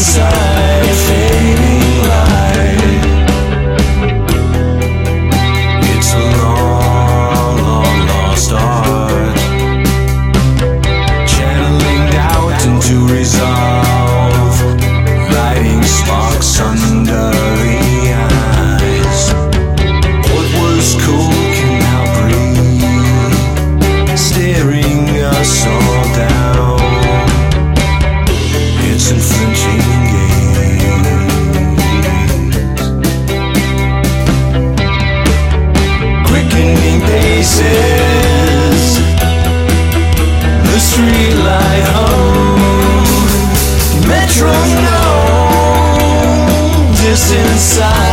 inside. Metronome, distant side fading.